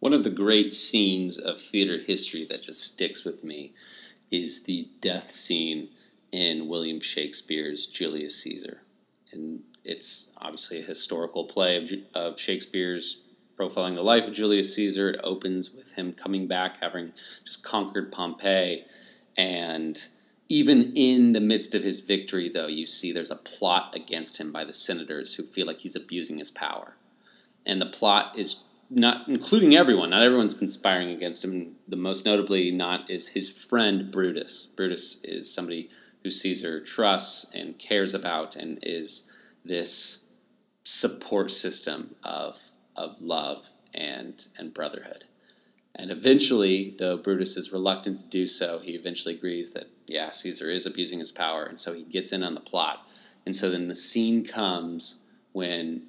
One of the great scenes of theater history that just sticks with me is the death scene in William Shakespeare's Julius Caesar. And it's obviously a historical play of, of Shakespeare's profiling the life of Julius Caesar. It opens with him coming back, having just conquered Pompey. And even in the midst of his victory, though, you see there's a plot against him by the senators who feel like he's abusing his power. And the plot is not including everyone. Not everyone's conspiring against him. The most notably not is his friend Brutus. Brutus is somebody who Caesar trusts and cares about, and is this support system of of love and and brotherhood. And eventually, though Brutus is reluctant to do so, he eventually agrees that yeah, Caesar is abusing his power, and so he gets in on the plot. And so then the scene comes when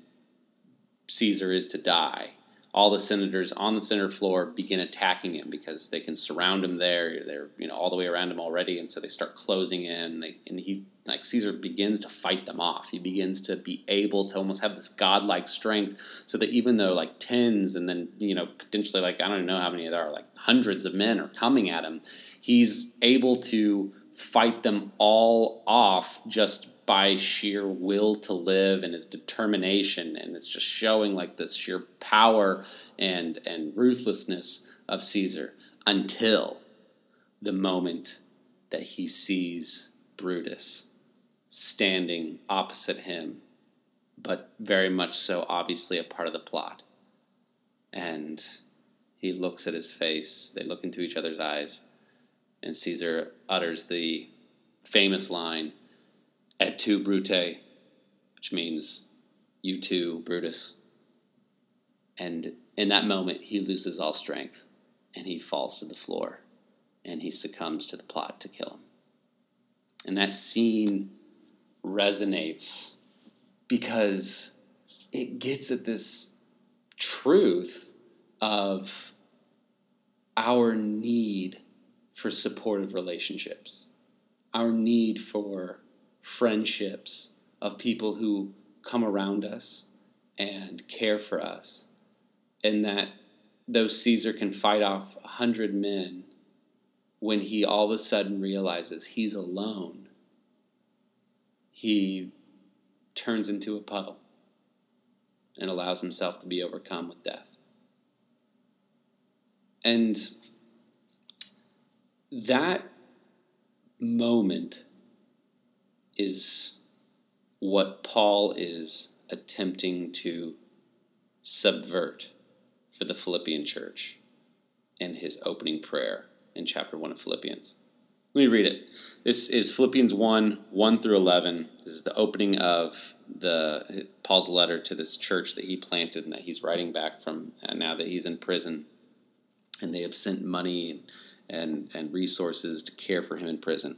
Caesar is to die, all the senators on the Senate floor begin attacking him because they can surround him there. They're you know all the way around him already, and so they start closing in. They, and he like Caesar begins to fight them off. He begins to be able to almost have this godlike strength, so that even though like tens and then you know potentially like I don't know how many there are like hundreds of men are coming at him, he's able to fight them all off just by sheer will to live and his determination and it's just showing like this sheer power and and ruthlessness of Caesar until the moment that he sees Brutus standing opposite him but very much so obviously a part of the plot. And he looks at his face they look into each other's eyes and Caesar utters the famous line et tu brute, which means you too, Brutus. And in that moment, he loses all strength and he falls to the floor and he succumbs to the plot to kill him. And that scene resonates because it gets at this truth of our need for supportive relationships, our need for friendships of people who come around us and care for us, and that though Caesar can fight off a hundred men, when he all of a sudden realizes he's alone, he turns into a puddle and allows himself to be overcome with death. And that moment is what Paul is attempting to subvert for the Philippian church in his opening prayer in chapter 1 of Philippians. Let me read it. This is Philippians 1 1 through 11. This is the opening of the Paul's letter to this church that he planted and that he's writing back from uh, now that he's in prison. And they have sent money and, and resources to care for him in prison.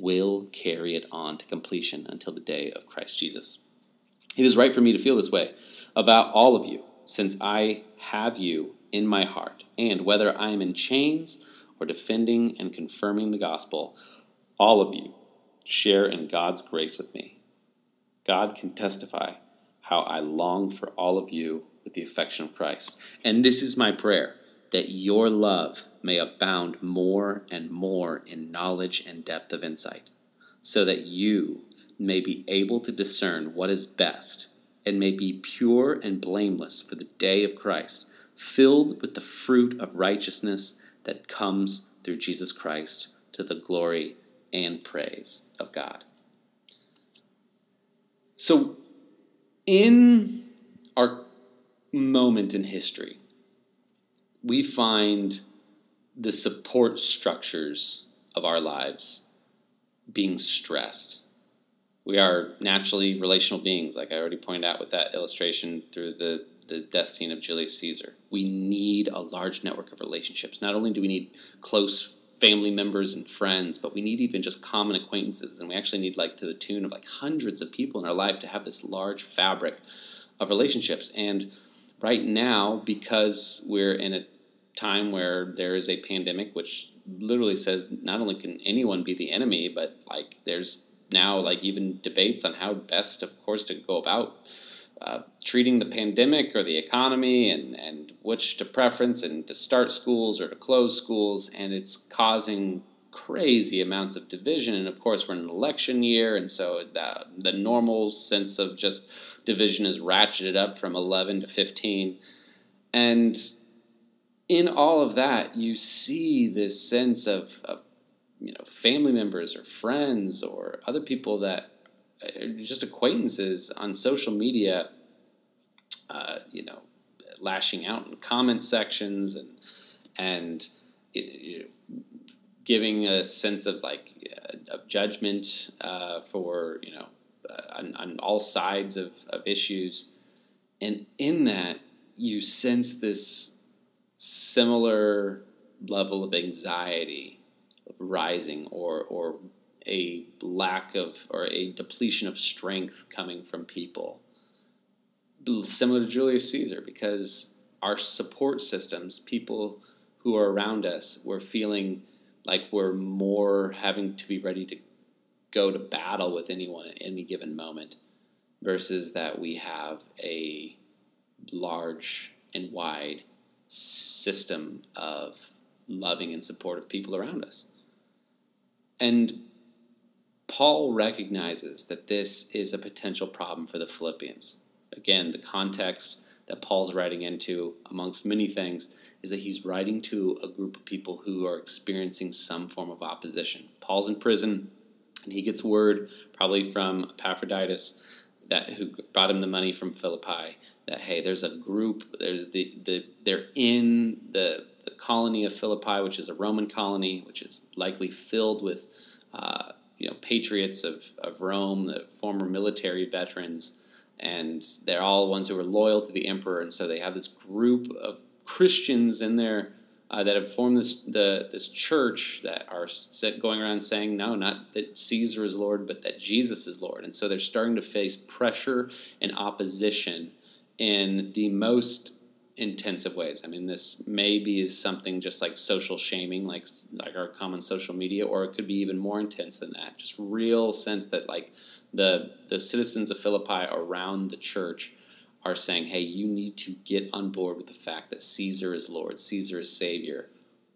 will carry it on to completion until the day of Christ Jesus. It is right for me to feel this way about all of you, since I have you in my heart, and whether I am in chains or defending and confirming the gospel, all of you share in God's grace with me. God can testify how I long for all of you with the affection of Christ. And this is my prayer that your love may abound more and more in knowledge and depth of insight, so that you may be able to discern what is best and may be pure and blameless for the day of Christ, filled with the fruit of righteousness that comes through Jesus Christ to the glory and praise of God. So, in our moment in history, we find the support structures of our lives being stressed. We are naturally relational beings, like I already pointed out with that illustration through the, the death scene of Julius Caesar. We need a large network of relationships. Not only do we need close family members and friends, but we need even just common acquaintances. And we actually need like to the tune of like hundreds of people in our life to have this large fabric of relationships. And right now, because we're in a time where there is a pandemic, which literally says not only can anyone be the enemy, but like there's now like even debates on how best, of course, to go about uh, treating the pandemic or the economy and, and which to preference and to start schools or to close schools. And it's causing crazy amounts of division. And of course, we're in an election year. And so the, the normal sense of just division is ratcheted up from 11 to 15. And in all of that, you see this sense of, of you know family members or friends or other people that are just acquaintances on social media, uh, you know, lashing out in comment sections and and you know, giving a sense of like uh, of judgment uh, for you know uh, on, on, all sides of, of issues, and in that you sense this similar level of anxiety rising or or a lack of or a depletion of strength coming from people. Similar to Julius Caesar, because our support systems, people who are around us, we're feeling like we're more having to be ready to go to battle with anyone at any given moment versus that we have a large and wide system of loving and supportive people around us. And Paul recognizes that this is a potential problem for the Philippians. Again, the context that Paul's writing into, amongst many things, is that he's writing to a group of people who are experiencing some form of opposition. Paul's in prison, and he gets word, probably from Epaphroditus, that who brought him the money from Philippi, that hey, there's a group, there's the, the they're in the, the colony of Philippi, which is a Roman colony, which is likely filled with uh, you know patriots of, of Rome, the former military veterans, and they're all ones who are loyal to the emperor, and so they have this group of Christians in there uh, that have formed this the this church that are going around saying no, not that Caesar is Lord, but that Jesus is Lord, and so they're starting to face pressure and opposition in the most intensive ways. I mean, this maybe is something just like social shaming, like like our common social media, or it could be even more intense than that. Just real sense that like the the citizens of Philippi around the church are saying, "Hey, you need to get on board with the fact that Caesar is Lord, Caesar is Savior,"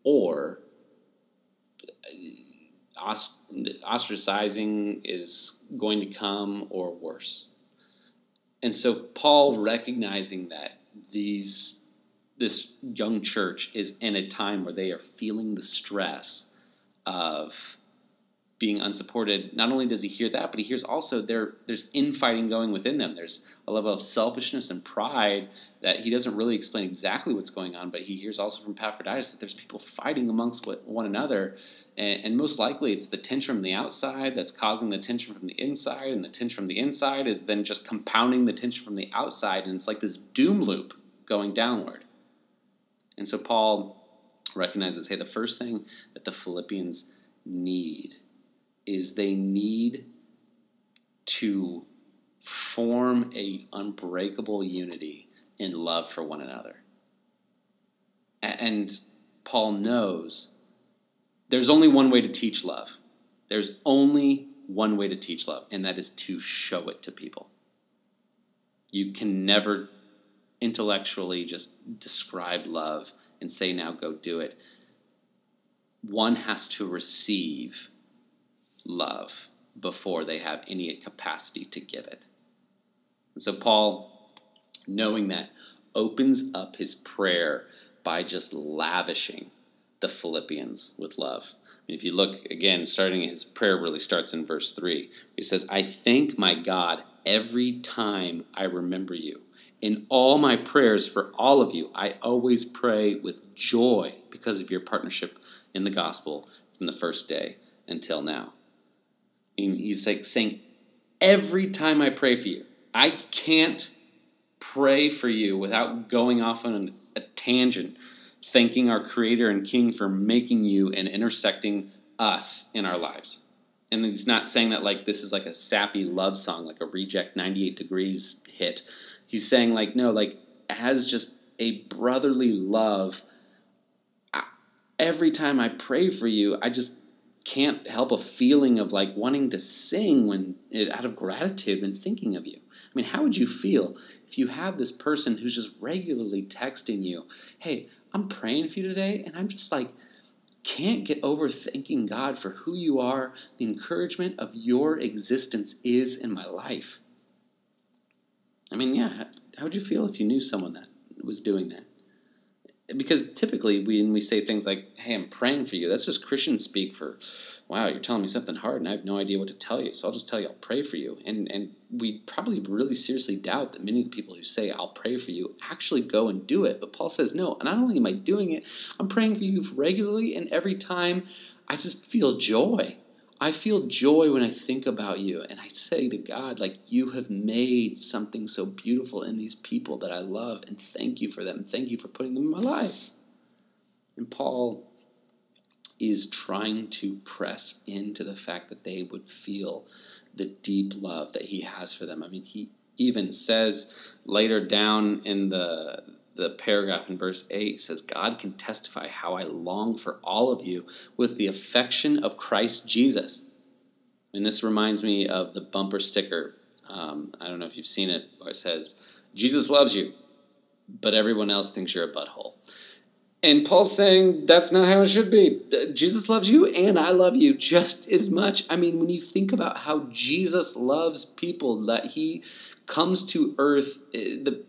or uh, ostracizing is going to come, or worse. And so Paul recognizing that these this young church is in a time where they are feeling the stress of being unsupported. Not only does he hear that, but he hears also there there's infighting going within them. There's a level of selfishness and pride that he doesn't really explain exactly what's going on, but he hears also from Epaphroditus that there's people fighting amongst one another. And, and most likely it's the tension from the outside that's causing the tension from the inside, and the tension from the inside is then just compounding the tension from the outside, and it's like this doom loop going downward. And so Paul recognizes hey, the first thing that the Philippians need is they need to form a unbreakable unity in love for one another. And Paul knows there's only one way to teach love. There's only one way to teach love, and that is to show it to people. You can never intellectually just describe love and say, now go do it. One has to receive love before they have any capacity to give it. And so, Paul, knowing that, opens up his prayer by just lavishing the Philippians with love. If you look again, starting his prayer really starts in verse 3. He says, I thank my God every time I remember you. In all my prayers for all of you, I always pray with joy because of your partnership in the gospel from the first day until now. And he's like saying, every time I pray for you, I can't pray for you without going off on a tangent, thanking our Creator and King for making you and intersecting us in our lives. And he's not saying that like this is like a sappy love song, like a reject 98 degrees hit. He's saying like, no, like as just a brotherly love. every time I pray for you, I just can't help a feeling of like wanting to sing when it, out of gratitude and thinking of you. I mean, how would you feel if you have this person who's just regularly texting you, "Hey, I'm praying for you today," and I'm just like can't get over thanking God for who you are, the encouragement of your existence is in my life. I mean, yeah, how would you feel if you knew someone that was doing that? Because typically when we say things like hey i'm praying for you that's just christian speak for wow you're telling me something hard and i have no idea what to tell you so i'll just tell you i'll pray for you. And and we probably really seriously doubt that many of the people who say i'll pray for you actually go and do it. But paul says no not only am i doing it i'm praying for you regularly and every time i just feel joy I feel joy when I think about you, and I say to God, like, you have made something so beautiful in these people that I love, and thank you for them. Thank you for putting them in my lives. And Paul is trying to press into the fact that they would feel the deep love that he has for them. I mean, he even says later down in the the paragraph in verse 8 says, God can testify how I long for all of you with the affection of Christ Jesus. And this reminds me of the bumper sticker. Um, I don't know if you've seen it, where it says, Jesus loves you, but everyone else thinks you're a butthole. And Paul's saying that's not how it should be. Jesus loves you, and I love you just as much. I mean, when you think about how Jesus loves people, that he comes to earth, eh, the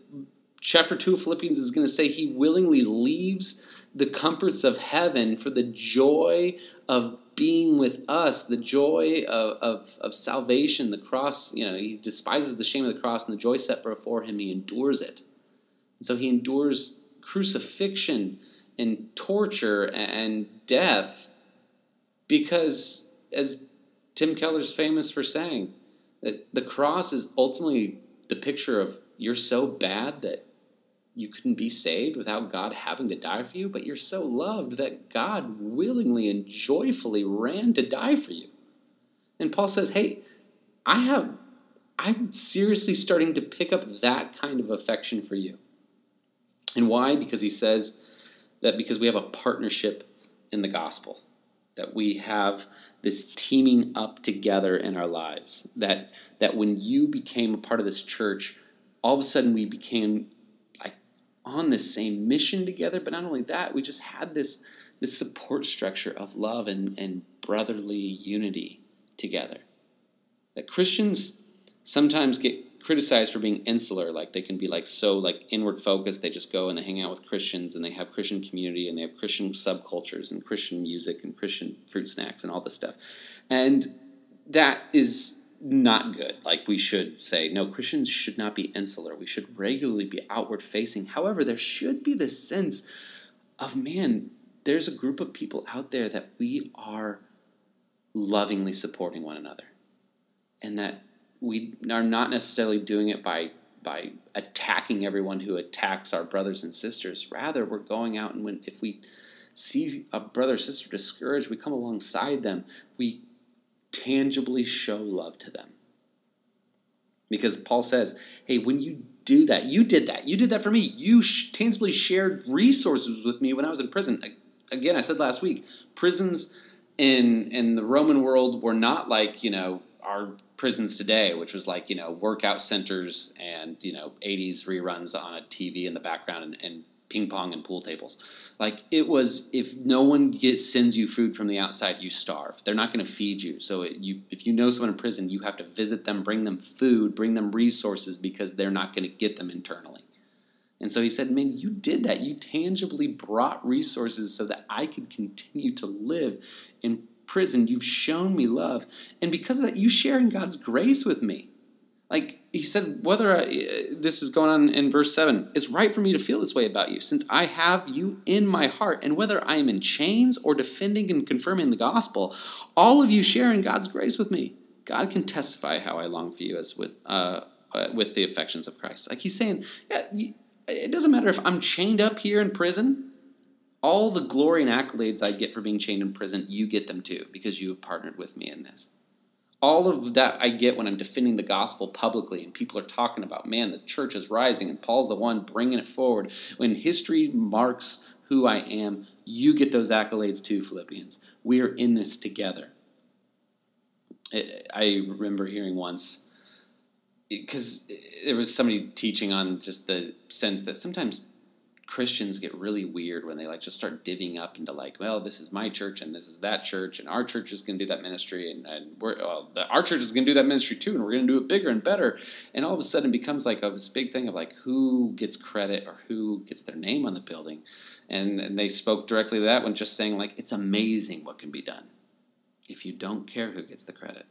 chapter 2 of Philippians is going to say he willingly leaves the comforts of heaven for the joy of being with us, the joy of, of, of salvation, the cross, you know, he despises the shame of the cross and the joy set before him, he endures it. And so he endures crucifixion and torture and death because, as Tim Keller's famous for saying, that the cross is ultimately the picture of you're so bad that you couldn't be saved without God having to die for you, but you're so loved that God willingly and joyfully ran to die for you. And Paul says, Hey, I have, I'm seriously starting to pick up that kind of affection for you. And why? Because he says that because we have a partnership in the gospel, that we have this teaming up together in our lives, that, that when you became a part of this church, all of a sudden we became on the same mission together. But not only that, we just had this this support structure of love and, and brotherly unity together. That Christians sometimes get criticized for being insular, like they can be like so like inward focused. They just go and they hang out with Christians and they have Christian community and they have Christian subcultures and Christian music and Christian fruit snacks and all this stuff. And that is not good. Like we should say, no, Christians should not be insular. We should regularly be outward facing. However, there should be this sense of, man, there's a group of people out there that we are lovingly supporting one another. And that we are not necessarily doing it by by attacking everyone who attacks our brothers and sisters. Rather, we're going out and when if we see a brother or sister discouraged, we come alongside them. We tangibly show love to them. Because Paul says, hey, when you do that, you did that. You did that for me. You tangibly shared resources with me when I was in prison. Again, I said last week, prisons in in the Roman world were not like, you know, our prisons today, which was like, you know, workout centers and, you know, 80s reruns on a TV in the background and, and ping pong and pool tables. Like it was, if no one gets, sends you food from the outside, you starve. They're not going to feed you. So it, you, if you know someone in prison, you have to visit them, bring them food, bring them resources because they're not going to get them internally. And so he said, Man, you did that. You tangibly brought resources so that I could continue to live in prison. You've shown me love. And because of that, you sharing God's grace with me. Like he said, whether I, this is going on in verse 7, it's right for me to feel this way about you, since I have you in my heart. And whether I am in chains or defending and confirming the gospel, all of you share in God's grace with me. God can testify how I long for you as with uh, uh, with the affections of Christ. Like he's saying, yeah, it doesn't matter if I'm chained up here in prison. All the glory and accolades I get for being chained in prison, you get them too because you have partnered with me in this. All of that I get when I'm defending the gospel publicly and people are talking about, man, the church is rising and Paul's the one bringing it forward. When history marks who I am, you get those accolades too, Philippians. We are in this together. I remember hearing once because there was somebody teaching on just the sense that sometimes Christians get really weird when they like just start divvying up into like, well, this is my church and this is that church and our church is going to do that ministry and, and we're well, the, our church is going to do that ministry too and we're going to do it bigger and better. And all of a sudden it becomes like a, this big thing of like who gets credit or who gets their name on the building. And, and they spoke directly to that when just saying like it's amazing what can be done if you don't care who gets the credit.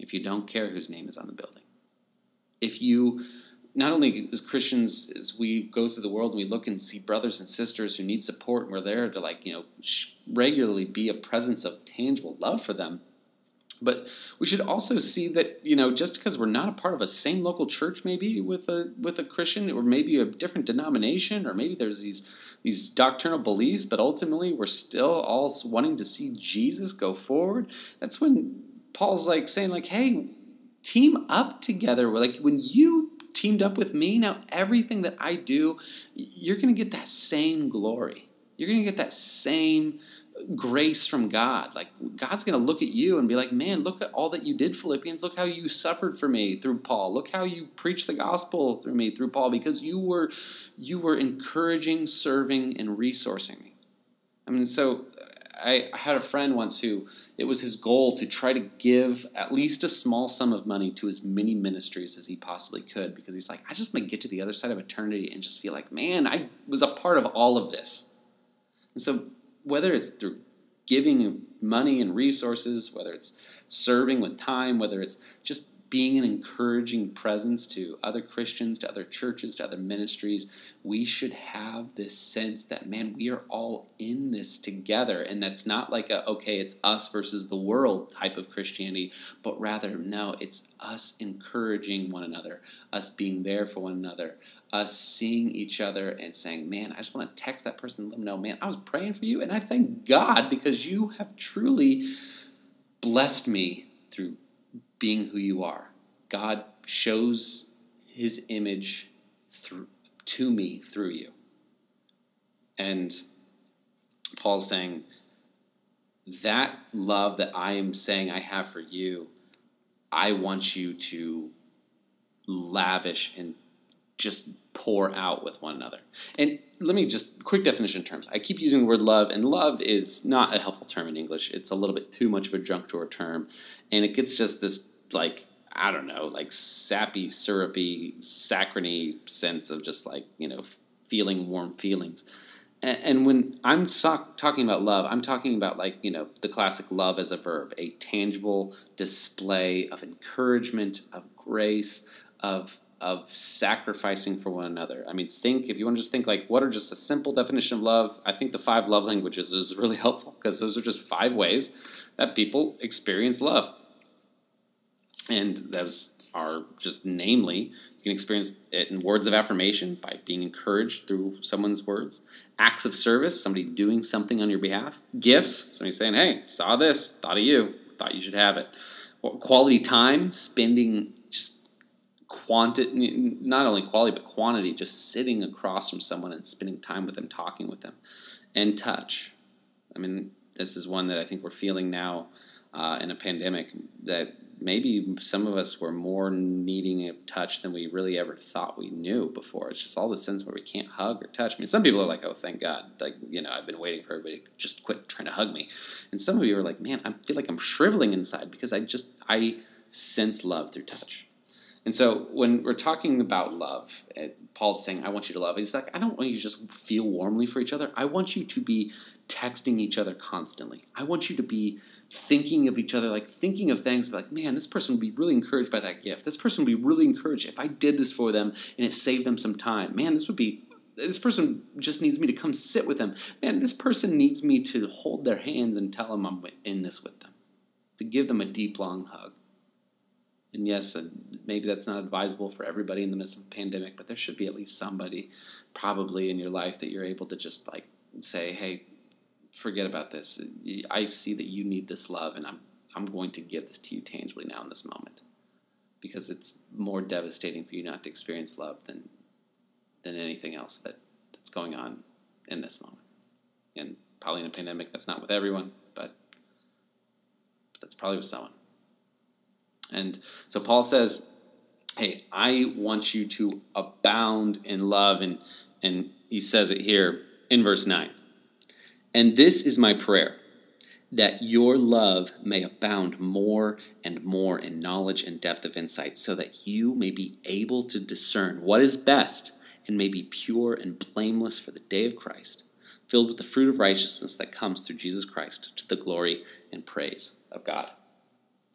If you don't care whose name is on the building. If you, not only as Christians, as we go through the world and we look and see brothers and sisters who need support, and we're there to like, you know, regularly be a presence of tangible love for them. But we should also see that you know just because we're not a part of a same local church, maybe with a with a Christian, or maybe a different denomination, or maybe there's these these doctrinal beliefs, but ultimately we're still all wanting to see Jesus go forward. That's when Paul's like saying like, "Hey, team up together. Like when you teamed up with me, now everything that I do, you're going to get that same glory. You're going to get that same grace from God. Like God's going to look at you and be like, "Man, look at all that you did, Philippians. Look how you suffered for me through Paul. Look how you preached the gospel through me through Paul because you were you were encouraging, serving and resourcing me." I mean, so I, I had a friend once who it was his goal to try to give at least a small sum of money to as many ministries as he possibly could because he's like, I just want to get to the other side of eternity and just feel like, man, I was a part of all of this. And so, whether it's through giving money and resources, whether it's serving with time, whether it's just being an encouraging presence to other Christians, to other churches, to other ministries, we should have this sense that, man, we are all in this together. And that's not like a, okay, it's us versus the world type of Christianity, but rather, no, it's us encouraging one another, us being there for one another, us seeing each other and saying, man, I just want to text that person and let them know, man, I was praying for you. And I thank God because you have truly blessed me through being who you are. God shows his image through, to me through you. And Paul's saying, that love that I am saying I have for you, I want you to lavish and just pour out with one another. And let me just quick definition terms. I keep using the word love, and love is not a helpful term in English. It's a little bit too much of a junk drawer term, and it gets just this like I don't know, like sappy, syrupy, saccharine sense of just like you know feeling warm feelings. And, when I'm so- talking about love, I'm talking about like you know the classic love as a verb, a tangible display of encouragement, of grace, of of sacrificing for one another. I mean, think if you want to just think like what are just a simple definition of love. I think the five love languages is really helpful because those are just five ways that people experience love and those are just namely you can experience it in words of affirmation by being encouraged through someone's words. Acts of service somebody doing something on your behalf. Gifts somebody saying hey saw this thought of you thought you should have it. Quality time spending just quantity not only quality but quantity just sitting across from someone and spending time with them talking with them. And touch. I mean this is one that i think we're feeling now uh, in a pandemic that maybe some of us were more needing a touch than we really ever thought we knew before. It's just all the sense where we can't hug or touch. I mean, some people are like, "Oh, thank God!" Like, you know, I've been waiting for everybody to just quit trying to hug me. And some of you are like, "Man, I feel like I'm shriveling inside because I just I sense love through touch." And so when we're talking about love, Paul's saying, I want you to love. He's like, I don't want you to just feel warmly for each other. I want you to be texting each other constantly. I want you to be thinking of each other, like thinking of things like, man, this person would be really encouraged by that gift. This person would be really encouraged if I did this for them and it saved them some time. Man, this would be this person just needs me to come sit with them. Man, this person needs me to hold their hands and tell them I'm in this with them, to give them a deep, long hug. And yes, uh, maybe that's not advisable for everybody in the midst of a pandemic, but there should be at least somebody probably in your life that you're able to just like say, hey, forget about this. I see that you need this love, and I'm, I'm going to give this to you tangibly now in this moment. Because it's more devastating for you not to experience love than, than anything else that, that's going on in this moment. And probably in a pandemic, that's not with everyone, but that's probably with someone. And so Paul says, Hey, I want you to abound in love. And, and he says it here in verse 9. And this is my prayer that your love may abound more and more in knowledge and depth of insight, so that you may be able to discern what is best and may be pure and blameless for the day of Christ, filled with the fruit of righteousness that comes through Jesus Christ to the glory and praise of God.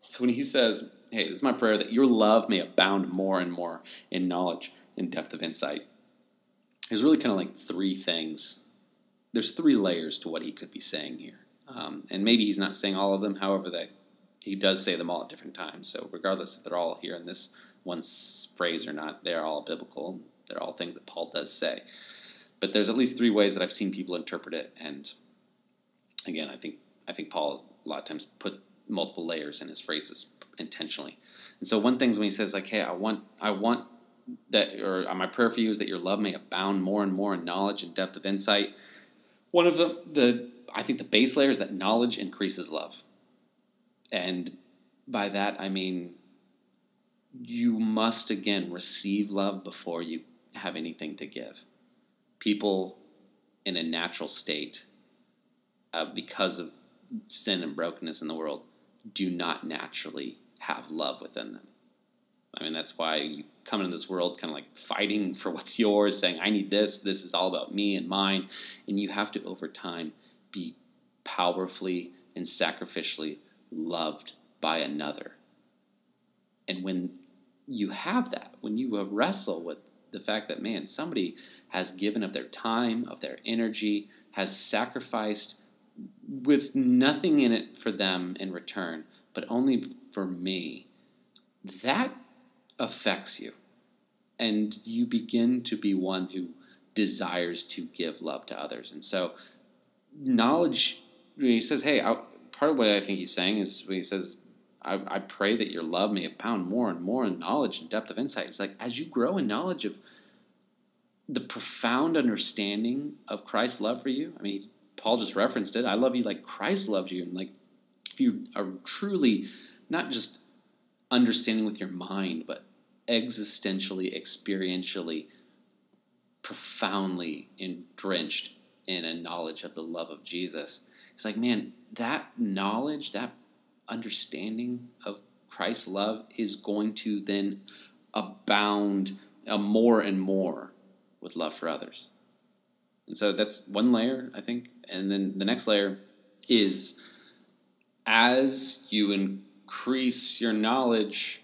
So when he says, Hey, this is my prayer that your love may abound more and more in knowledge and depth of insight, there's really kind of like three things. There's three layers to what he could be saying here. Um, and maybe he's not saying all of them, however, that he does say them all at different times. So regardless if they're all here in this one phrase or not, they're all biblical. They're all things that Paul does say. But there's at least three ways that I've seen people interpret it, and again, I think I think Paul a lot of times put multiple layers in his phrases intentionally. And so one thing is when he says like, "Hey, I want I want that," or my prayer for you is that your love may abound more and more in knowledge and depth of insight. One of the the I think the base layer is that knowledge increases love, and by that I mean you must again receive love before you have anything to give. People in a natural state, uh, because of sin and brokenness in the world, do not naturally have love within them. I mean, that's why you come into this world kind of like fighting for what's yours, saying, I need this, this is all about me and mine. And you have to, over time, be powerfully and sacrificially loved by another. And when you have that, when you wrestle with the fact that, man, somebody has given of their time, of their energy, has sacrificed with nothing in it for them in return, but only for me, that affects you. And you begin to be one who desires to give love to others. And so, knowledge, he says, hey, I, part of what I think he's saying is when he says, I, I pray that your love may abound more and more in knowledge and depth of insight. It's like as you grow in knowledge of the profound understanding of Christ's love for you. I mean, Paul just referenced it. I love you like Christ loves you. And like if you are truly not just understanding with your mind, but existentially, experientially, profoundly drenched in a knowledge of the love of Jesus. It's like, man, that knowledge, that understanding of Christ's love is going to then abound uh, more and more with love for others. And so that's one layer, I think. And then the next layer is as you increase your knowledge,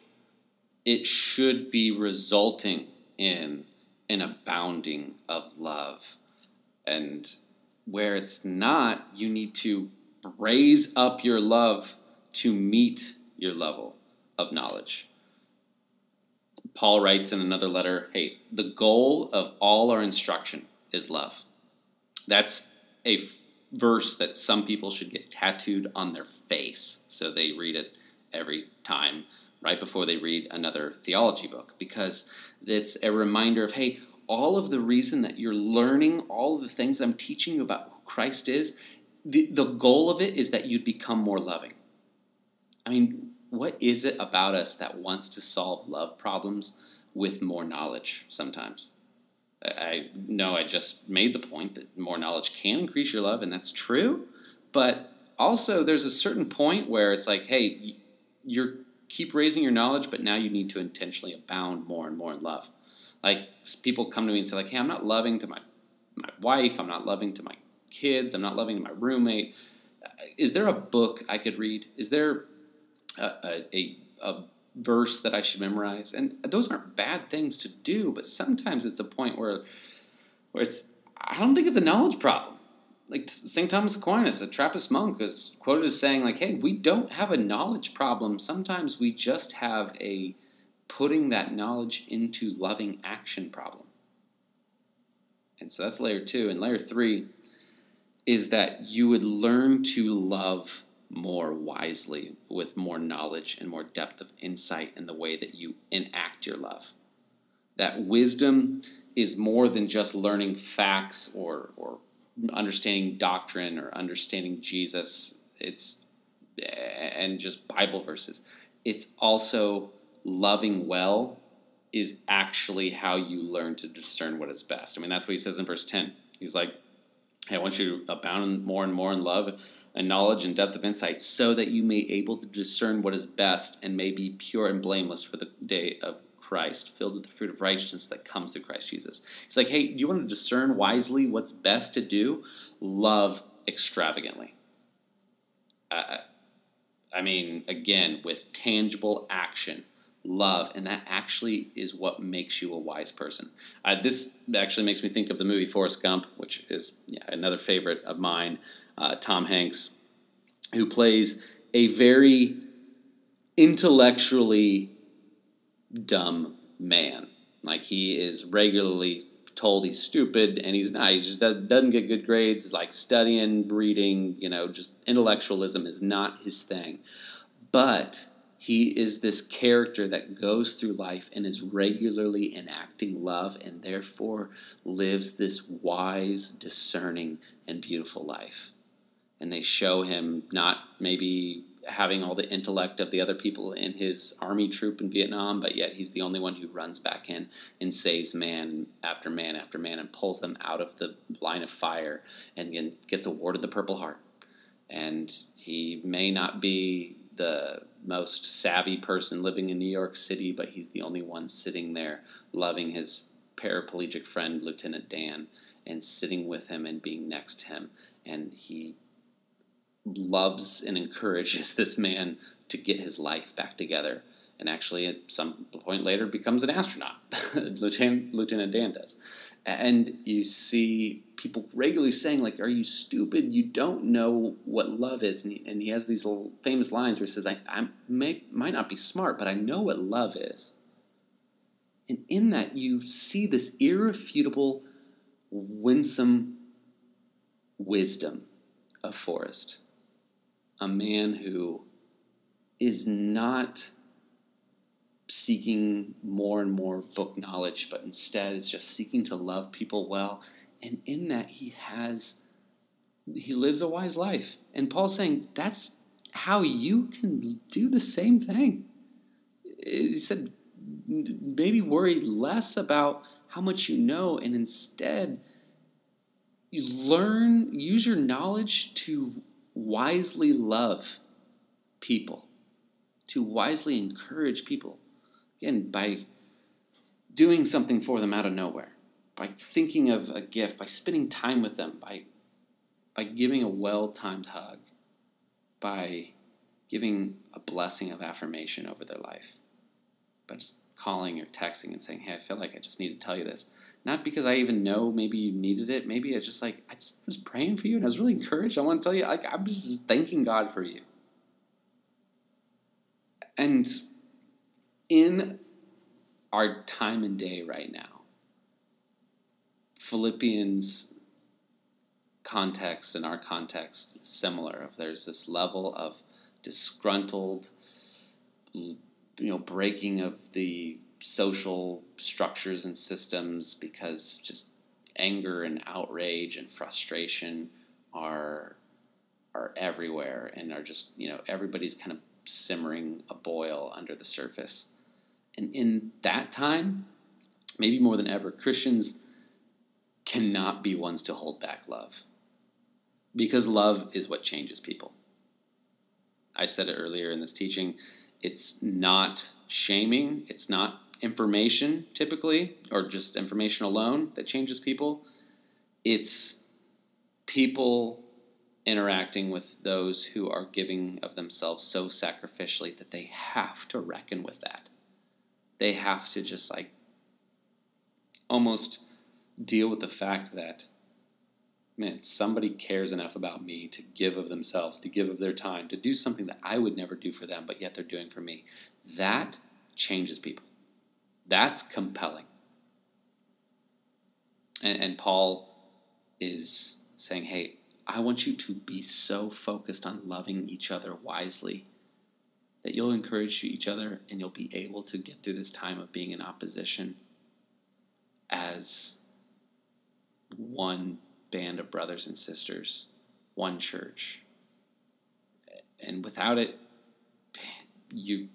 it should be resulting in an abounding of love. And where it's not, you need to raise up your love to meet your level of knowledge. Paul writes in another letter hey, the goal of all our instruction is love. That's a f- verse that some people should get tattooed on their face so they read it every time right before they read another theology book because it's a reminder of hey, all of the reason that you're learning all of the things that I'm teaching you about who Christ is, the, the goal of it is that you'd become more loving. I mean, what is it about us that wants to solve love problems with more knowledge sometimes? I know I just made the point that more knowledge can increase your love, and that's true. But also, there's a certain point where it's like, hey, you're keep raising your knowledge, but now you need to intentionally abound more and more in love. Like people come to me and say, like, hey, I'm not loving to my my wife, I'm not loving to my kids, I'm not loving to my roommate. Uh, is there a book I could read? Is there a, a, a verse that I should memorize. And those aren't bad things to do, but sometimes it's the point where where it's I don't think it's a knowledge problem. like St. Thomas Aquinas, a Trappist monk, is quoted as saying, like, hey, we don't have a knowledge problem. Sometimes we just have a putting that knowledge into loving action problem. And so that's layer two. And layer three is that you would learn to love more wisely with more knowledge and more depth of insight in the way that you enact your love. That wisdom is more than just learning facts or, or understanding doctrine or understanding Jesus. It's and just Bible verses. It's also loving well is actually how you learn to discern what is best. I mean, that's what he says in verse 10. He's like, Hey, I want you to abound more and more in love and knowledge and depth of insight, so that you may able to discern what is best and may be pure and blameless for the day of Christ, filled with the fruit of righteousness that comes through Christ Jesus. It's like, hey, do you want to discern wisely what's best to do? Love extravagantly. Uh, I mean, again, with tangible action, love, and that actually is what makes you a wise person. Uh, this actually makes me think of the movie Forrest Gump, which is yeah, another favorite of mine. Uh, Tom Hanks, who plays a very intellectually dumb man. Like he is regularly told he's stupid, and he's not. He just does, doesn't get good grades. He's like studying, reading. You know, just intellectualism is not his thing. But he is this character that goes through life and is regularly enacting love, and therefore lives this wise, discerning, and beautiful life. And they show him not maybe having all the intellect of the other people in his army troop in Vietnam, but yet he's the only one who runs back in and saves man after man after man and pulls them out of the line of fire and gets awarded the Purple Heart. And he may not be the most savvy person living in New York City, but he's the only one sitting there loving his paraplegic friend, Lieutenant Dan, and sitting with him and being next to him. And he loves and encourages this man to get his life back together. And actually, at some point later, becomes an astronaut. Lieutenant, Lieutenant Dan does. And you see people regularly saying, like, are you stupid? You don't know what love is. And he, and he has these famous lines where he says, I, I may, might not be smart, but I know what love is. And in that, you see this irrefutable, winsome wisdom of Forrest a man who is not seeking more and more book knowledge, but instead is just seeking to love people well. And in that, he has, he lives a wise life. And Paul's saying that's how you can do the same thing. He said, maybe worry less about how much you know and instead you learn, use your knowledge to wisely love people, to wisely encourage people. Again, by doing something for them out of nowhere, by thinking of a gift, by spending time with them, by, by giving a well timed hug, by giving a blessing of affirmation over their life, by just calling or texting and saying, Hey, I feel like I just need to tell you this. Not because I even know maybe you needed it. Maybe it's just like, I just was praying for you and I was really encouraged. I want to tell you, like, I'm just thanking God for you. And in our time and day right now, Philippians context and our context similar. If there's this level of disgruntled, you know, breaking of the social structures and systems because just anger and outrage and frustration are are everywhere and are just you know everybody's kind of simmering a boil under the surface. And in that time maybe more than ever christians cannot be ones to hold back love because love is what changes people. I said it earlier in this teaching it's not shaming it's not information typically, or just information alone that changes people. It's people interacting with those who are giving of themselves so sacrificially that they have to reckon with that. They have to just like almost deal with the fact that man, somebody cares enough about me to give of themselves, to give of their time, to do something that I would never do for them, but yet they're doing for me. That changes people. That's compelling. And, and Paul is saying, hey, I want you to be so focused on loving each other wisely that you'll encourage each other and you'll be able to get through this time of being in opposition as one band of brothers and sisters, one church. And without it, you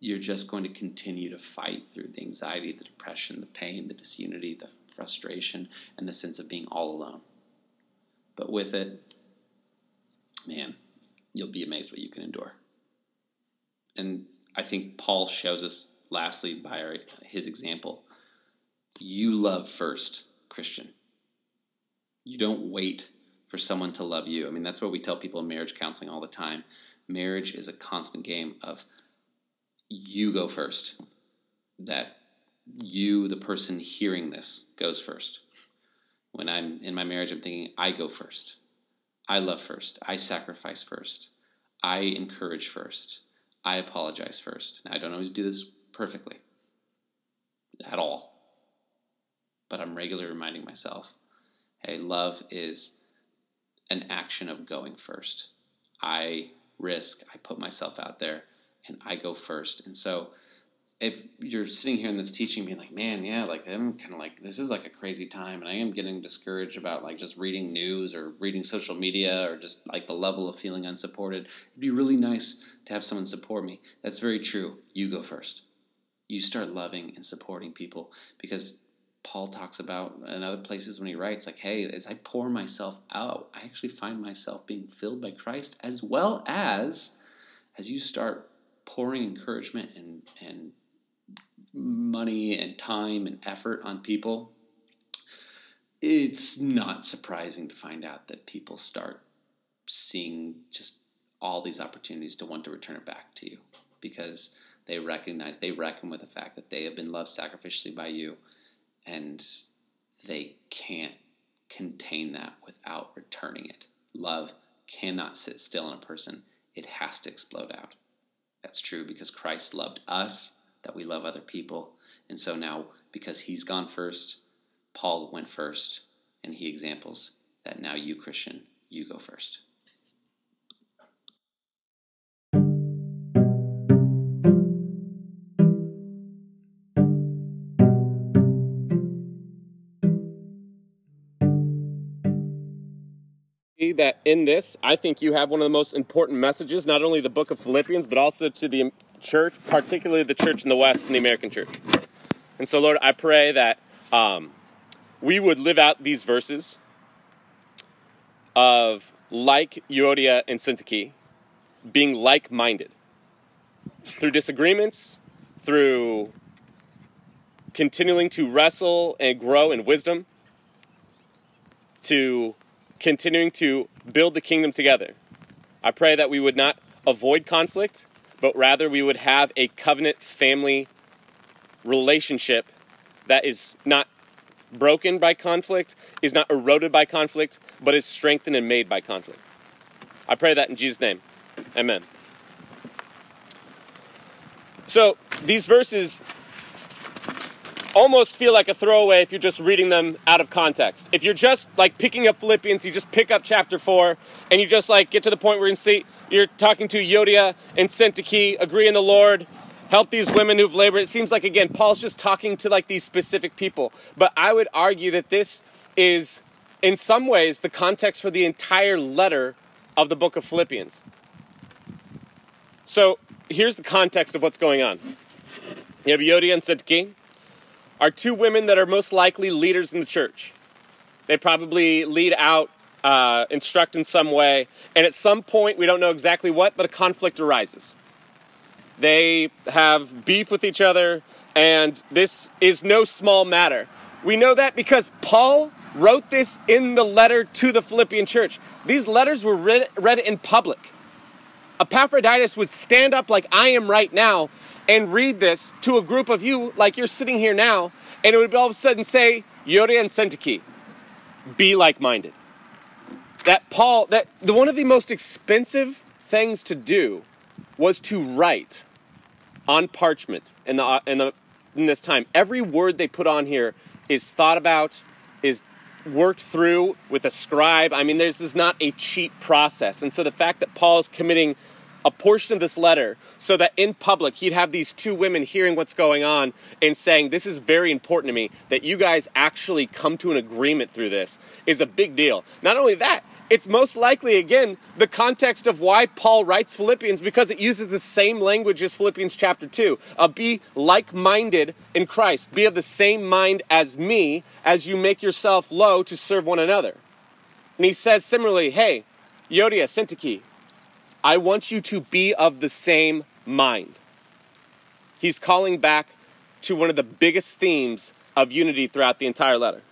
you're just going to continue to fight through the anxiety, the depression, the pain, the disunity, the frustration, and the sense of being all alone. But with it, man, you'll be amazed what you can endure. And I think Paul shows us, lastly, by our, his example. You love first, Christian. You don't wait for someone to love you. I mean, that's what we tell people in marriage counseling all the time. Marriage is a constant game of you go first. That you, the person hearing this, goes first. When I'm in my marriage, I'm thinking, I go first. I love first. I sacrifice first. I encourage first. I apologize first. I don't always do this perfectly at all, but I'm regularly reminding myself hey, love is an action of going first. I risk, I put myself out there, and I go first. And so, if you're sitting here in this teaching being like, man, yeah, like I'm kind of like this is like a crazy time, and I am getting discouraged about like just reading news or reading social media or just like the level of feeling unsupported. It'd be really nice to have someone support me. That's very true. You go first. You start loving and supporting people because Paul talks about in other places when he writes, like, hey, as I pour myself out, I actually find myself being filled by Christ, as well as as you start pouring encouragement and, and money and time and effort on people, it's not surprising to find out that people start seeing just all these opportunities to want to return it back to you because they recognize, they reckon with the fact that they have been loved sacrificially by you and they can't contain that without returning it. Love cannot sit still in a person, it has to explode out. That's true because Christ loved us, that we love other people. And so now, because he's gone first, Paul went first, and he examples that now you, Christian, you go first. That in this, I think you have one of the most important messages, not only the book of Philippians, but also to the church, particularly the church in the West and the American church. And so, Lord, I pray that um, we would live out these verses of like Euodia and Syntyche, being like minded through disagreements, through continuing to wrestle and grow in wisdom, to continuing to build the kingdom together. I pray that we would not avoid conflict, but rather we would have a covenant family relationship that is not broken by conflict, is not eroded by conflict, but is strengthened and made by conflict. I pray that in Jesus' name. Amen. So, these verses almost feel like a throwaway if you're just reading them out of context. If you're just like picking up Philippians, you just pick up chapter 4 and you just like get to the point where you see you're talking to Euodia and Syntyche, agree in the Lord, help these women who've labored. It seems like again Paul's just talking to like these specific people. But I would argue that this is in some ways the context for the entire letter of the book of Philippians. So, here's the context of what's going on. You have Euodia and Syntyche are two women that are most likely leaders in the church. They probably lead out, uh, instruct in some way, and at some point, we don't know exactly what, but a conflict arises. They have beef with each other, and this is no small matter. We know that because Paul wrote this in the letter to the Philippian church. These letters were read, read in public. Epaphroditus would stand up like I am right now and read this to a group of you like you're sitting here now, and it would all of a sudden say, Euodia and Syntyche, be like minded. that Paul, that the, one of the most expensive things to do was to write on parchment in, the, in, the, in this time. Every word they put on here is thought about, is worked through with a scribe. I mean, this is not a cheap process. And so the fact that Paul is committing a portion of this letter so that in public he'd have these two women hearing what's going on and saying, This is very important to me, that you guys actually come to an agreement through this is a big deal. Not only that, it's most likely, again, the context of why Paul writes Philippians because it uses the same language as Philippians chapter 2. Uh, be like minded in Christ. Be of the same mind as me as you make yourself low to serve one another. And he says similarly, hey, Euodia, Syntyche, I want you to be of the same mind. He's calling back to one of the biggest themes of unity throughout the entire letter.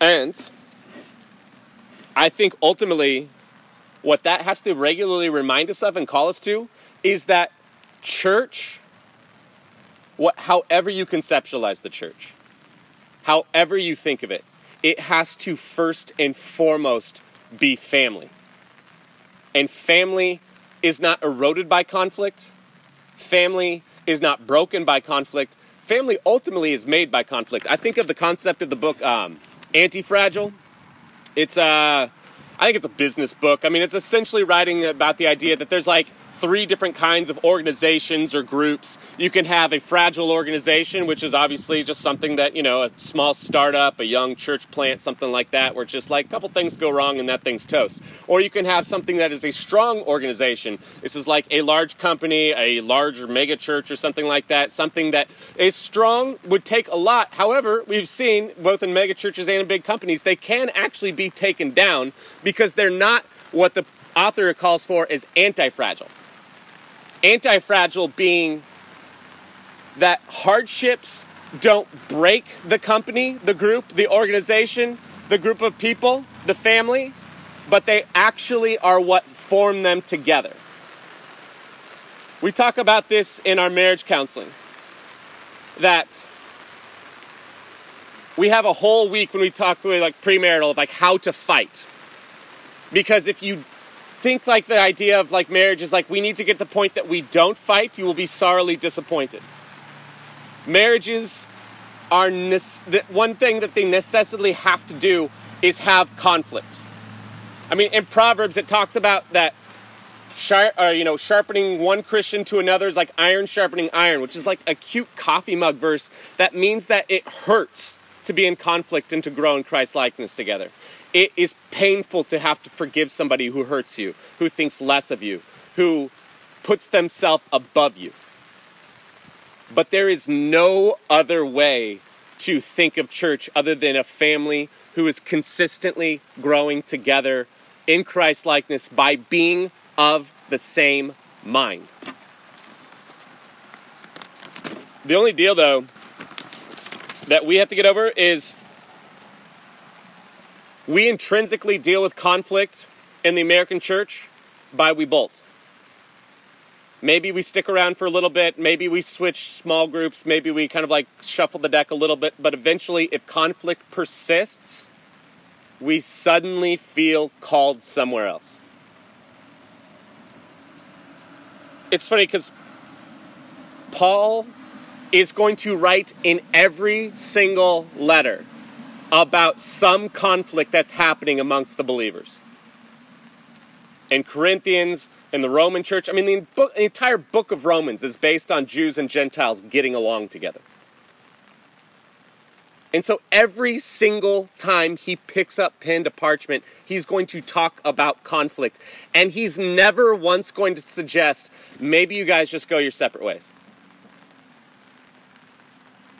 And I think ultimately what that has to regularly remind us of and call us to is that church, what, however you conceptualize the church, however you think of it, it has to first and foremost be family. And family is not eroded by conflict, family is not broken by conflict. Family ultimately is made by conflict. I think of the concept of the book um, Anti-Fragile. It's a, uh, I think it's a business book. I mean, it's essentially writing about the idea that there's like three different kinds of organizations or groups. You can have a fragile organization, which is obviously just something that, you know, a small startup, a young church plant, something like that, where just like a couple things go wrong and that thing's toast. Or you can have something that is a strong organization. This is like a large company, a larger mega church or something like that. Something that is strong would take a lot. However, we've seen both in mega churches and in big companies, they can actually be taken down because they're not what the author calls for is anti-fragile anti fragile being that hardships don't break the company, the group, the organization, the group of people, the family, but they actually are what form them together. We talk about this in our marriage counseling that we have a whole week when we talk through like premarital of like how to fight. Because if you think like the idea of like marriage is like we need to get to the point that we don't fight, you will be sorely disappointed. Marriages are ne- one thing that they necessarily have to do is have conflict. I mean, in Proverbs it talks about that sharp, or, uh, you know, sharpening one Christian to another is like iron sharpening iron, which is like a cute coffee mug verse that means that it hurts to be in conflict and to grow in Christ likeness together. It is painful to have to forgive somebody who hurts you, who thinks less of you, who puts themselves above you. But there is no other way to think of church other than a family who is consistently growing together in Christ likeness by being of the same mind. The only deal, though, that we have to get over is we intrinsically deal with conflict in the American church by we bolt. Maybe we stick around for a little bit, maybe we switch small groups, maybe we kind of like shuffle the deck a little bit, but eventually, if conflict persists, we suddenly feel called somewhere else. It's funny because Paul is going to write in every single letter about some conflict that's happening amongst the believers. In Corinthians, in the Roman church, I mean, the, book, the entire book of Romans is based on Jews and Gentiles getting along together. And so every single time he picks up pen to parchment, he's going to talk about conflict. And he's never once going to suggest, maybe you guys just go your separate ways.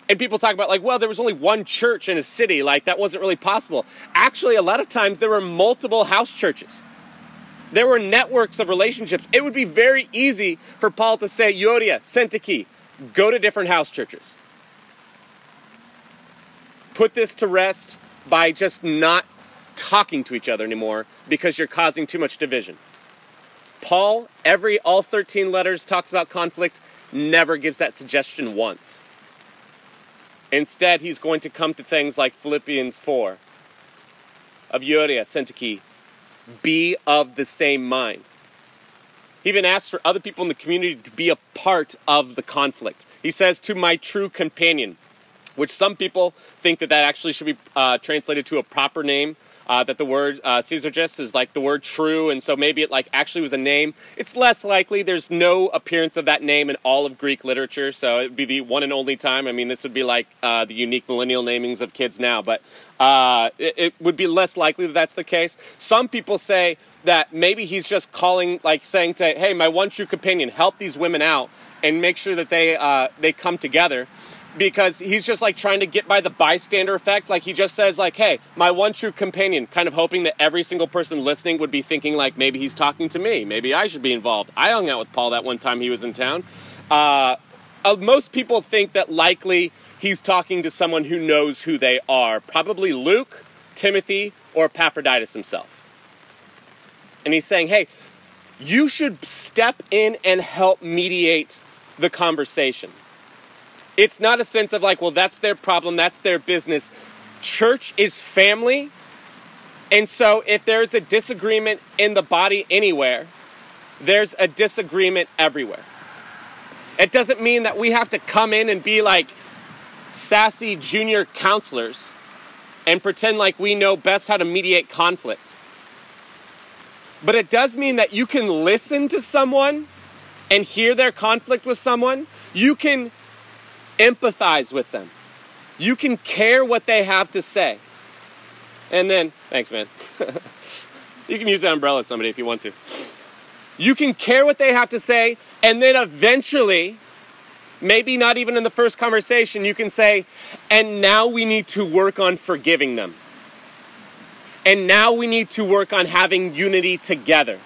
And people talk about, like, well, there was only one church in a city, like, that wasn't really possible. Actually, a lot of times there were multiple house churches. There were networks of relationships. It would be very easy for Paul to say, Euodia, Syntyche, go to different house churches. Put this to rest by just not talking to each other anymore because you're causing too much division. Paul, every all 13 letters talks about conflict, never gives that suggestion once. Instead, he's going to come to things like Philippians 4 of Euodia, Syntyche, be of the same mind. He even asks for other people in the community to be a part of the conflict. He says, to my true companion, which some people think that that actually should be uh, translated to a proper name uh, that the word uh, Syzygus is like the word true, and so maybe it like actually was a name. It's less likely. There's no appearance of that name in all of Greek literature, so it would be the one and only time. I mean, this would be like uh, the unique millennial namings of kids now, but uh, it, it would be less likely that that's the case. Some people say that maybe he's just calling, like saying to, hey, my one true companion, help these women out and make sure that they uh, they come together because he's just like trying to get by the bystander effect. Like he just says, like, hey, my one true companion, kind of hoping that every single person listening would be thinking, like, maybe he's talking to me. Maybe I should be involved. I hung out with Paul that one time he was in town. Uh, uh, most people think that likely he's talking to someone who knows who they are. Probably Luke, Timothy, or Epaphroditus himself. And he's saying, hey, you should step in and help mediate the conversation. It's not a sense of like, well, that's their problem, that's their business. Church is family. And so if there's a disagreement in the body anywhere, there's a disagreement everywhere. It doesn't mean that we have to come in and be like sassy junior counselors and pretend like we know best how to mediate conflict. But it does mean that you can listen to someone and hear their conflict with someone. You can empathize with them. You can care what they have to say. And then, thanks, man. you can use that umbrella, somebody, if you want to. You can care what they have to say, and then eventually, maybe not even in the first conversation, you can say, and now we need to work on forgiving them. And now we need to work on having unity together.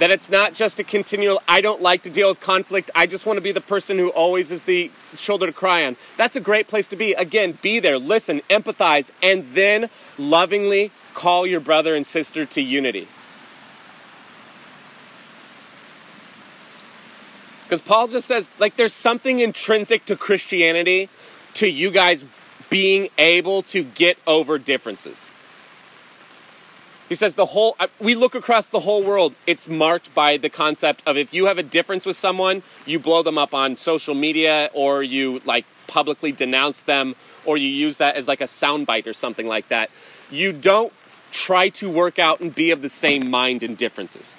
That it's not just a continual, I don't like to deal with conflict, I just want to be the person who always is the shoulder to cry on. That's a great place to be. Again, be there, listen, empathize, and then lovingly call your brother and sister to unity. Because Paul just says, like, there's something intrinsic to Christianity, to you guys being able to get over differences. He says the whole, uh, we look across the whole world, it's marked by the concept of if you have a difference with someone, you blow them up on social media or you like publicly denounce them or you use that as like a soundbite or something like that. You don't try to work out and be of the same mind in differences.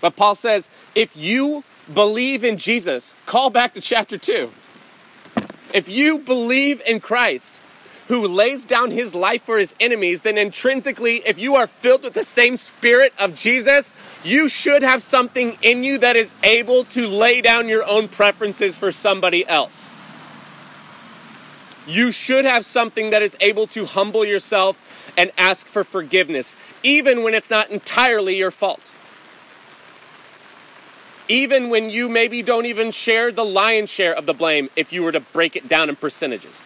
But Paul says if you believe in Jesus, call back to chapter 2. If you believe in Christ, who lays down his life for his enemies, then intrinsically, if you are filled with the same spirit of Jesus, you should have something in you that is able to lay down your own preferences for somebody else. You should have something that is able to humble yourself and ask for forgiveness, even when it's not entirely your fault. Even when you maybe don't even share the lion's share of the blame if you were to break it down in percentages.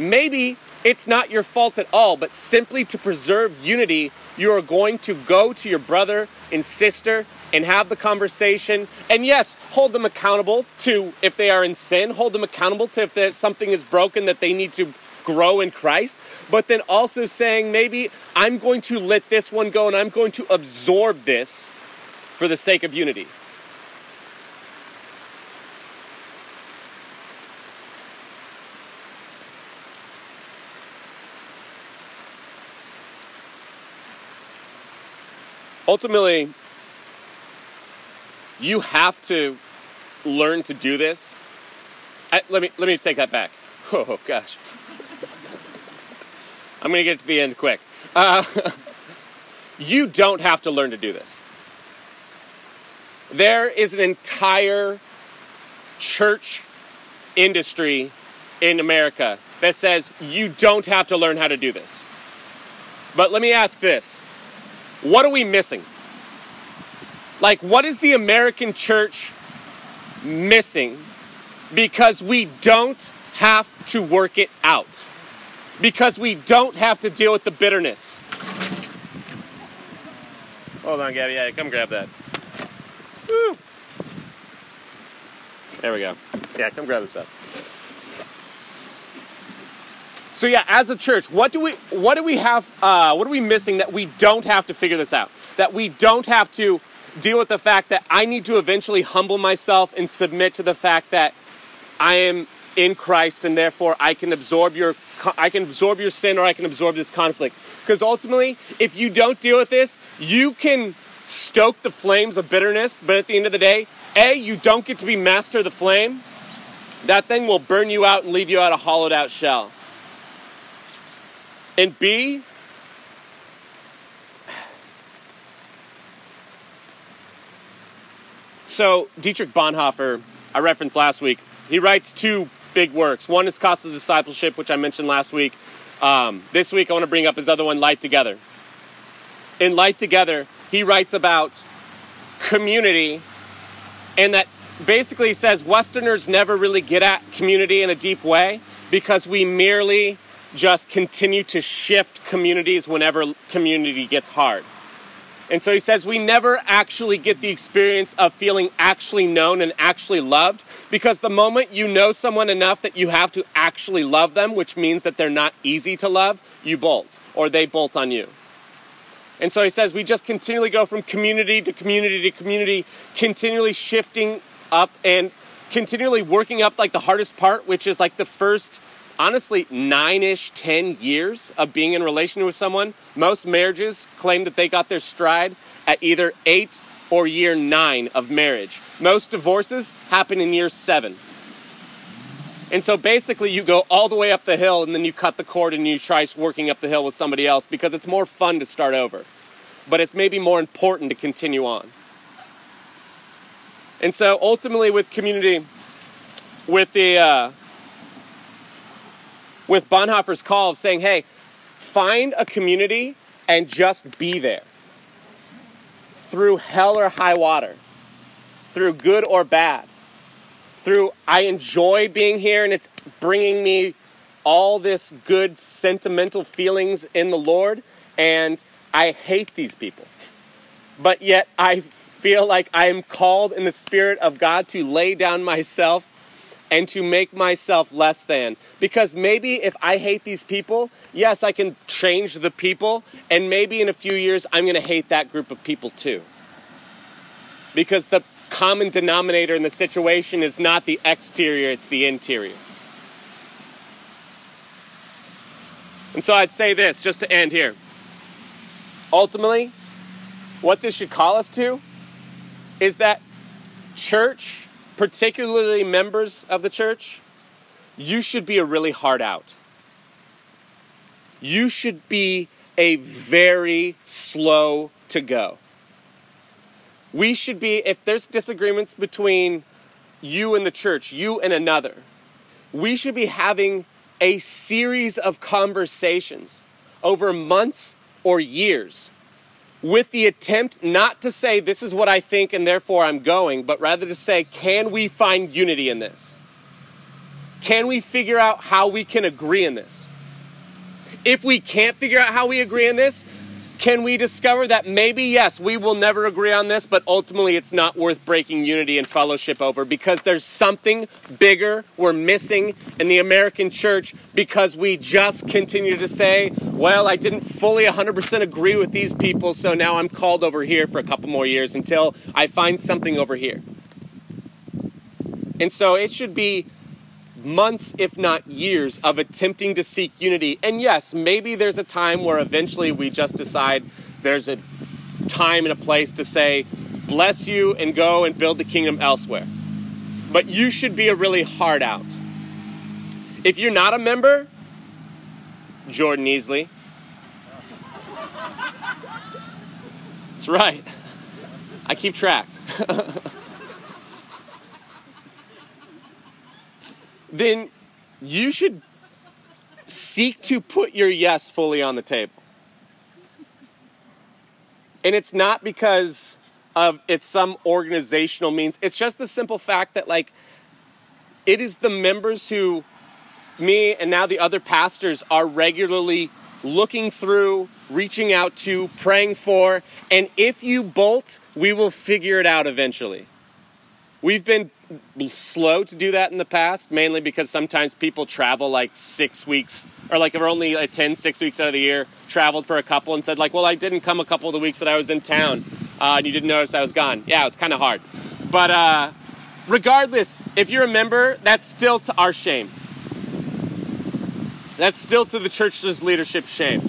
Maybe it's not your fault at all, but simply to preserve unity, you are going to go to your brother and sister and have the conversation. And yes, hold them accountable to if they are in sin, hold them accountable to if something is broken that they need to grow in Christ. But then also saying, maybe I'm going to let this one go and I'm going to absorb this for the sake of unity. Ultimately, you have to learn to do this. I, let me let me take that back. Oh gosh, I'm gonna get to the end quick. Uh, you don't have to learn to do this. There is an entire church industry in America that says you don't have to learn how to do this. But let me ask this what are we missing? Like, what is the American church missing because we don't have to work it out? Because we don't have to deal with the bitterness. Hold on, Gabby. Yeah, come grab that. Woo. There we go. Yeah, come grab this up. So yeah, as a church, what do we what do we have uh, what are we missing that we don't have to figure this out? That we don't have to deal with the fact that I need to eventually humble myself and submit to the fact that I am in Christ and therefore I can absorb your I can absorb your sin or I can absorb this conflict. Because ultimately, if you don't deal with this, you can stoke the flames of bitterness, but at the end of the day, A, you don't get to be master of the flame. That thing will burn you out and leave you out a hollowed out shell. And B, so Dietrich Bonhoeffer, I referenced last week, he writes two big works. One is Cost of Discipleship, which I mentioned last week. Um, this week, I want to bring up his other one, Life Together. In Life Together, he writes about community and that basically says Westerners never really get at community in a deep way because we merely just continue to shift communities whenever community gets hard. And so he says we never actually get the experience of feeling actually known and actually loved because the moment you know someone enough that you have to actually love them, which means that they're not easy to love, you bolt or they bolt on you. And so he says we just continually go from community to community to community, continually shifting up and continually working up like the hardest part, which is like the first honestly nine-ish ten years of being in relation with someone most marriages claim that they got their stride at either eight or year nine of marriage. Most divorces happen in year seven. And so basically you go all the way up the hill and then you cut the cord and you try working up the hill with somebody else because it's more fun to start over. But it's maybe more important to continue on. And so ultimately with community with the uh, with Bonhoeffer's call of saying, hey, find a community and just be there. Through hell or high water, through good or bad, through I enjoy being here and it's bringing me all this good sentimental feelings in the Lord, and I hate these people. But yet I feel like I am called in the Spirit of God to lay down myself and to make myself less than. Because maybe if I hate these people, yes, I can change the people, and maybe in a few years I'm going to hate that group of people too. Because the common denominator in the situation is not the exterior, it's the interior. And so I'd say this just to end here. Ultimately, what this should call us to is that church particularly members of the church, you should be a really hard out. You should be a very slow to go. We should be, if there's disagreements between you and the church, you and another, we should be having a series of conversations over months or years with the attempt not to say, this is what I think and therefore I'm going, but rather to say, can we find unity in this? Can we figure out how we can agree in this? If we can't figure out how we agree in this, can we discover that maybe, yes, we will never agree on this, but ultimately it's not worth breaking unity and fellowship over because there's something bigger we're missing in the American church because we just continue to say, well, I didn't fully 100% agree with these people, so now I'm called over here for a couple more years until I find something over here. And so it should be months, if not years, of attempting to seek unity. And yes, maybe there's a time where eventually we just decide there's a time and a place to say, bless you and go and build the kingdom elsewhere. But you should be a really hard out. If you're not a member, Jordan Easley. That's right. I keep track. then you should seek to put your yes fully on the table. And it's not because of it's some organizational means. It's just the simple fact that like it is the members who me and now the other pastors are regularly looking through, reaching out to, praying for, and if you bolt, we will figure it out eventually. We've been slow to do that in the past, mainly because sometimes people travel like six weeks, or like if we're only 10, six weeks out of the year, traveled for a couple and said, like, well, I didn't come a couple of the weeks that I was in town, uh, and you didn't notice I was gone. Yeah, it was kind of hard. But uh, regardless, if you're a member, that's still to our shame. That's still to the church's leadership shame.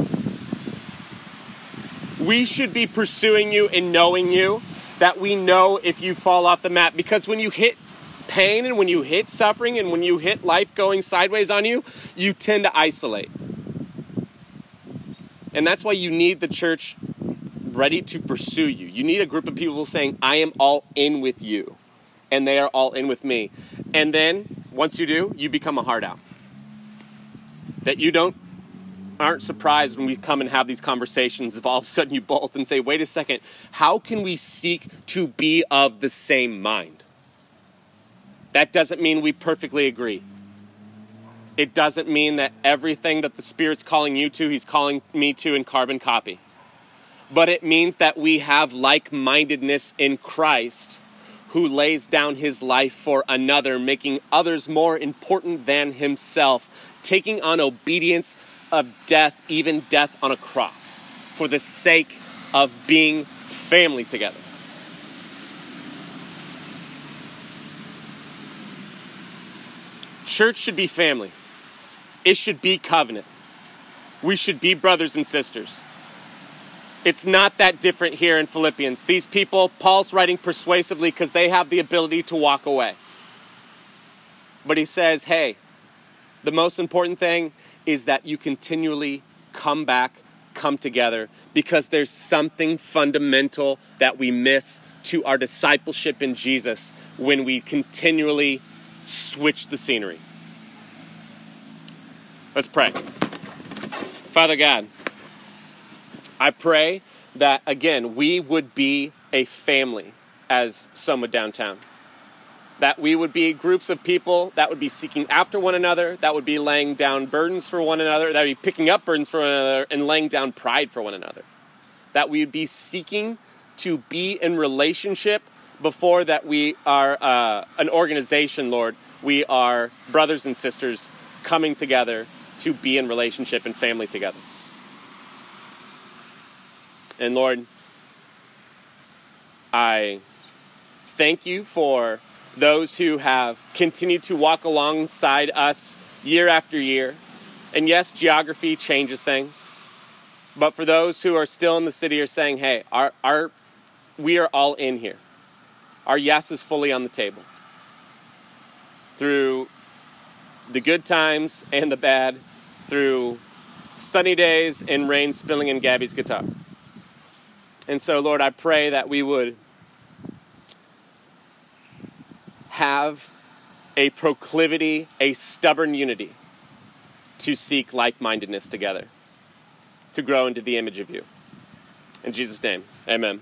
We should be pursuing you and knowing you that we know if you fall off the map because when you hit pain and when you hit suffering and when you hit life going sideways on you, you tend to isolate. And that's why you need the church ready to pursue you. You need a group of people saying, I am all in with you. And they are all in with me. And then, once you do, you become a hard out. That you don't aren't surprised when we come and have these conversations if all of a sudden you bolt and say, wait a second, how can we seek to be of the same mind? That doesn't mean we perfectly agree. It doesn't mean that everything that the Spirit's calling you to, He's calling me to in carbon copy. But it means that we have like mindedness in Christ who lays down his life for another, making others more important than himself, taking on obedience of death, even death on a cross, for the sake of being family together. Church should be family. It should be covenant. We should be brothers and sisters. It's not that different here in Philippians. These people, Paul's writing persuasively because they have the ability to walk away. But he says, hey, the most important thing is that you continually come back, come together, because there's something fundamental that we miss to our discipleship in Jesus when we continually switch the scenery. Let's pray. Father God, I pray that again we would be a family as Soma Downtown that we would be groups of people that would be seeking after one another, that would be laying down burdens for one another, that would be picking up burdens for one another, and laying down pride for one another. That we would be seeking to be in relationship before that we are uh, an organization, Lord. We are brothers and sisters coming together to be in relationship and family together. And Lord, I thank you for those who have continued to walk alongside us year after year. And yes, geography changes things. But for those who are still in the city are saying, hey, our, our, we are all in here. Our yes is fully on the table. Through the good times and the bad, through sunny days and rain spilling in Gabby's guitar. And so, Lord, I pray that we would have a proclivity, a stubborn unity to seek like mindedness together, to grow into the image of you. In Jesus' name, amen.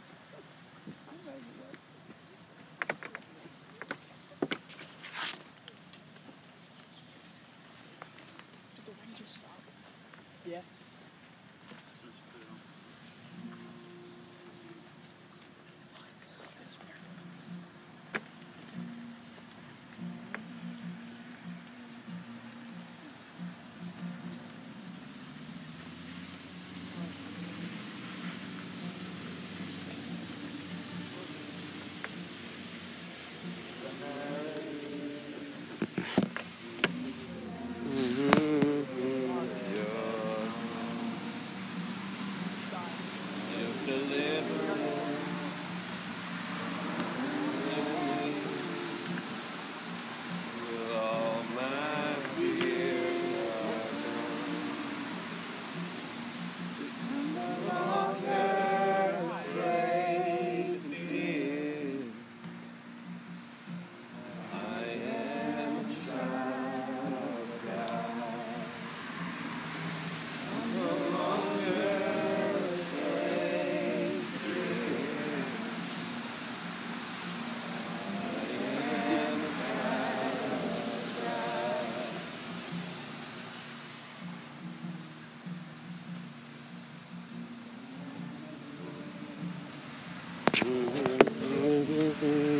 mm, mm.